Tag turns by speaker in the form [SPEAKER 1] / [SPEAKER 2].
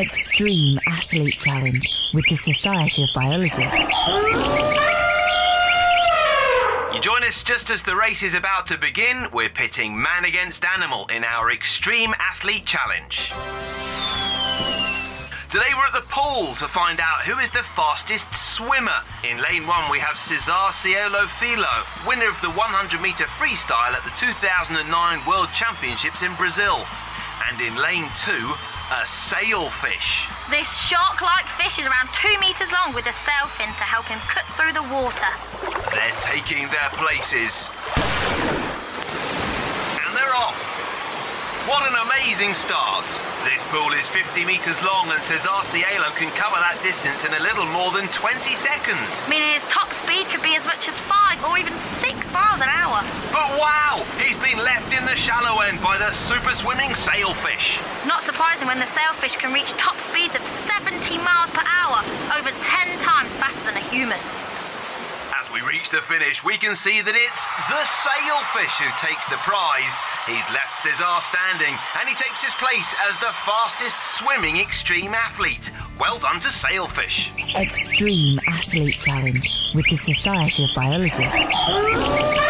[SPEAKER 1] Extreme Athlete Challenge with the Society of Biology.
[SPEAKER 2] You join us just as the race is about to begin. We're pitting man against animal in our Extreme Athlete Challenge. Today we're at the pool to find out who is the fastest swimmer. In lane one we have Cesar Cielo Filho, winner of the 100 metre freestyle at the 2009 World Championships in Brazil. And in lane two, a sailfish.
[SPEAKER 3] This shark-like fish is around two metres long with a sail fin to help him cut through the water.
[SPEAKER 2] They're taking their places. And they're off. What an amazing start. This pool is 50 metres long and Cesar Cielo can cover that distance in a little more than 20 seconds.
[SPEAKER 3] Meaning his top speed could be as much as five or even six miles an hour.
[SPEAKER 2] But wow, he's been left in the shallow end by the super swimming sailfish.
[SPEAKER 3] Not surprising when the sailfish can reach top speeds of 70 miles per hour, over 10 times faster than a human.
[SPEAKER 2] As we reach the finish, we can see that it's the sailfish who takes the prize. He's left Cesar standing, and he takes his place as the fastest swimming extreme athlete. Well done to Sailfish.
[SPEAKER 1] Extreme Athlete Challenge with the Society of Biology.